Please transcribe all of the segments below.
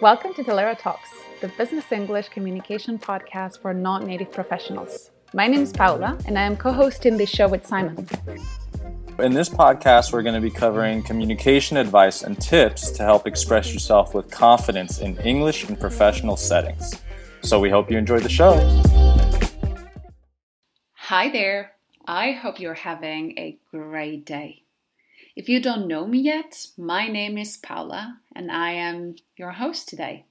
Welcome to Talaera Talks, the business English communication podcast for non native professionals. My name is Paula, and I am co hosting this show with Simon. In this podcast, we're going to be covering communication advice and tips to help express yourself with confidence in English in professional settings. So we hope you enjoy the show. Hi there. I hope you're having a great day. If you don't know me yet, my name is Paula and I am your host today.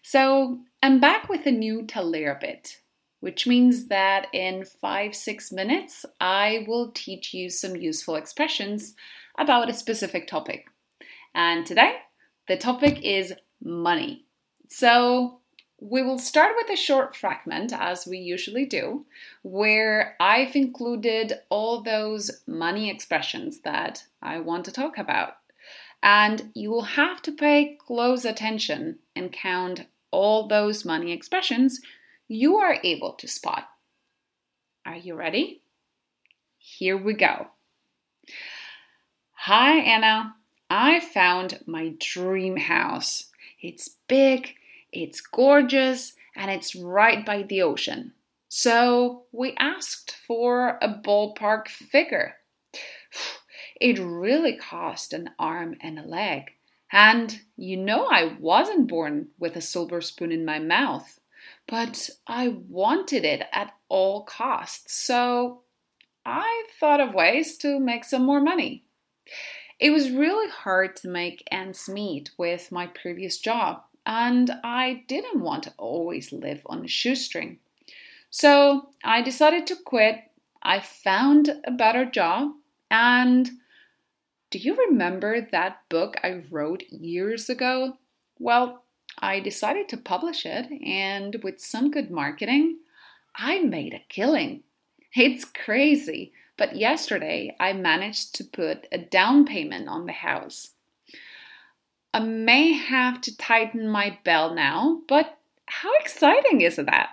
So, I'm back with a new Talaera bit, which means that in five, six minutes, I will teach you some useful expressions about a specific topic. And today, the topic is money. So, we will start with a short fragment, as we usually do, where I've included all those money expressions that I want to talk about. And you will have to pay close attention and count all those money expressions you are able to spot. Are you ready? Here we go. Hi, Anna. I found my dream house. It's big it's gorgeous and it's right by the ocean. So we asked for a ballpark figure. It really cost an arm and a leg. And you know, I wasn't born with a silver spoon in my mouth, but I wanted it at all costs. So I thought of ways to make some more money. It was really hard to make ends meet with my previous job and I didn't want to always live on a shoestring. So I decided to quit. I found a better job, and do you remember that book I wrote years ago? Well, I decided to publish it, and with some good marketing, I made a killing. It's crazy, but yesterday I managed to put a down payment on the house. I may have to tighten my belt now, but how exciting is that?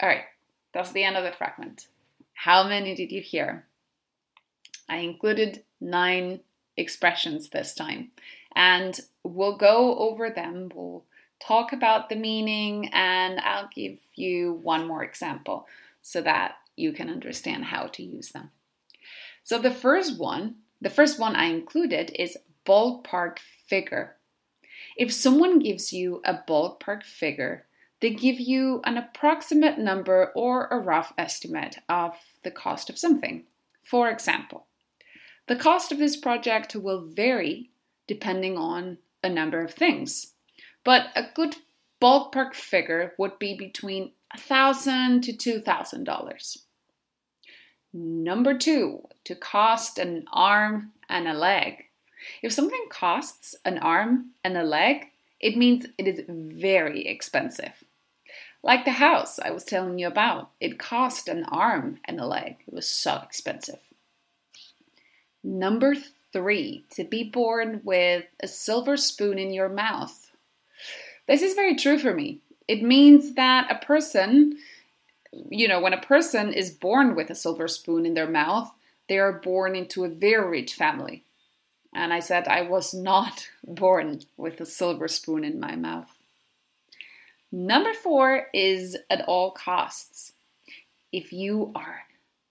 All right, that's the end of the fragment. How many did you hear? I included nine expressions this time, and we'll go over them. We'll talk about the meaning, and I'll give you one more example so that you can understand how to use them. So, the first one, the first one I included is ballpark figure. If someone gives you a ballpark figure, they give you an approximate number or a rough estimate of the cost of something. For example, the cost of this project will vary depending on a number of things, but a good ballpark figure would be between 1,000 to $2,000. Number two, to cost an arm and a leg. If something costs an arm and a leg, it means it is very expensive. Like the house I was telling you about, it cost an arm and a leg. It was so expensive. Number three, to be born with a silver spoon in your mouth. This is very true for me. It means that a person, you know, when a person is born with a silver spoon in their mouth, they are born into a very rich family. And I said I was not born with a silver spoon in my mouth. Number four is at all costs. If you are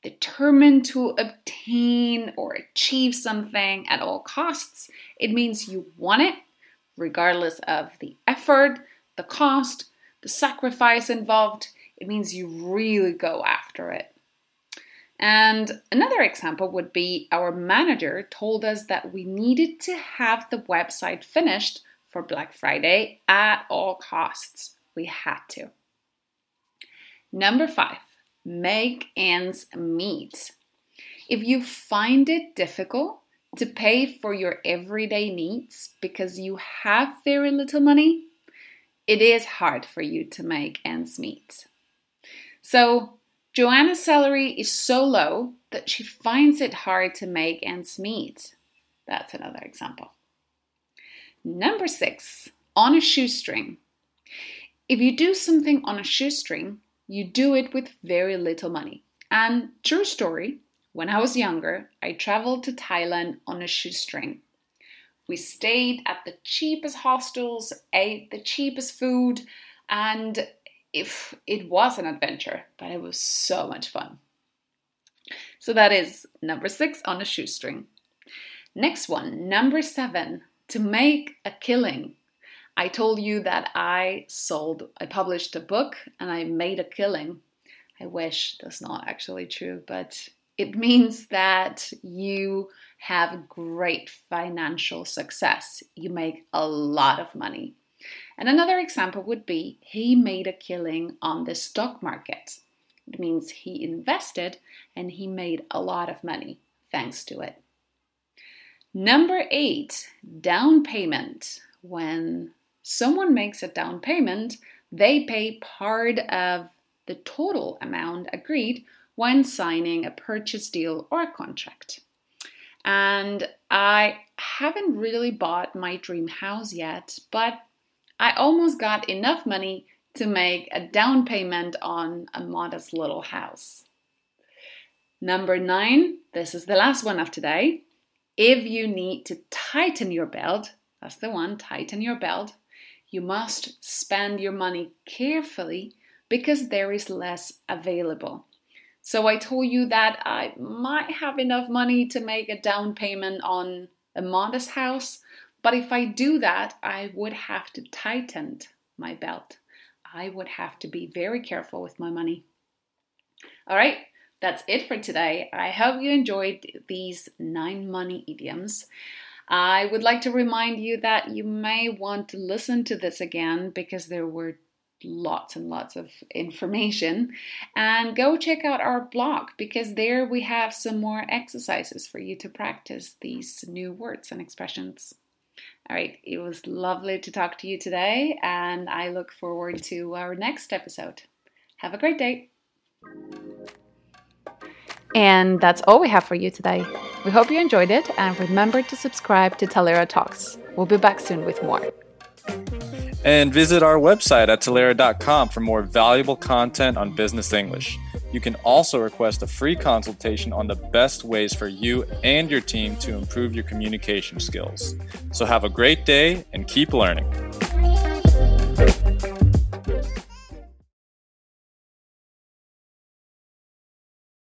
determined to obtain or achieve something at all costs, it means you want it regardless of the effort, the cost, the sacrifice involved. It means you really go after it. And another example would be our manager told us that we needed to have the website finished for Black Friday at all costs. We had to. Number five, make ends meet. If you find it difficult to pay for your everyday needs because you have very little money, it is hard for you to make ends meet. So Joanna's salary is so low that she finds it hard to make ends meet. That's another example. Number six, on a shoestring. If you do something on a shoestring, you do it with very little money. And true story, when I was younger, I traveled to Thailand on a shoestring. We stayed at the cheapest hostels, ate the cheapest food, and if it was an adventure, but it was so much fun. So that is number six on a shoestring. Next one, number seven, to make a killing. I told you that I sold, I published a book and I made a killing. I wish that's not actually true, but it means that you have great financial success. You make a lot of money. And another example would be he made a killing on the stock market. It means he invested and he made a lot of money thanks to it. Number eight, down payment. When someone makes a down payment, they pay part of the total amount agreed when signing a purchase deal or a contract. And I haven't really bought my dream house yet, but I almost got enough money to make a down payment on a modest little house. Number nine, this is the last one of today. If you need to tighten your belt, that's the one, tighten your belt, you must spend your money carefully because there is less available. So I told you that I might have enough money to make a down payment on a modest house, but if I do that, I would have to tighten my belt. I would have to be very careful with my money. All right, that's it for today. I hope you enjoyed these nine money idioms. I would like to remind you that you may want to listen to this again because there were lots and lots of information. And go check out our blog because there we have some more exercises for you to practice these new words and expressions. All right, it was lovely to talk to you today, and I look forward to our next episode. Have a great day. And that's all we have for you today. We hope you enjoyed it, and remember to subscribe to Talaera Talks. We'll be back soon with more. And visit our website at Talaera.com for more valuable content on business English. You can also request a free consultation on the best ways for you and your team to improve your communication skills. So have a great day and keep learning.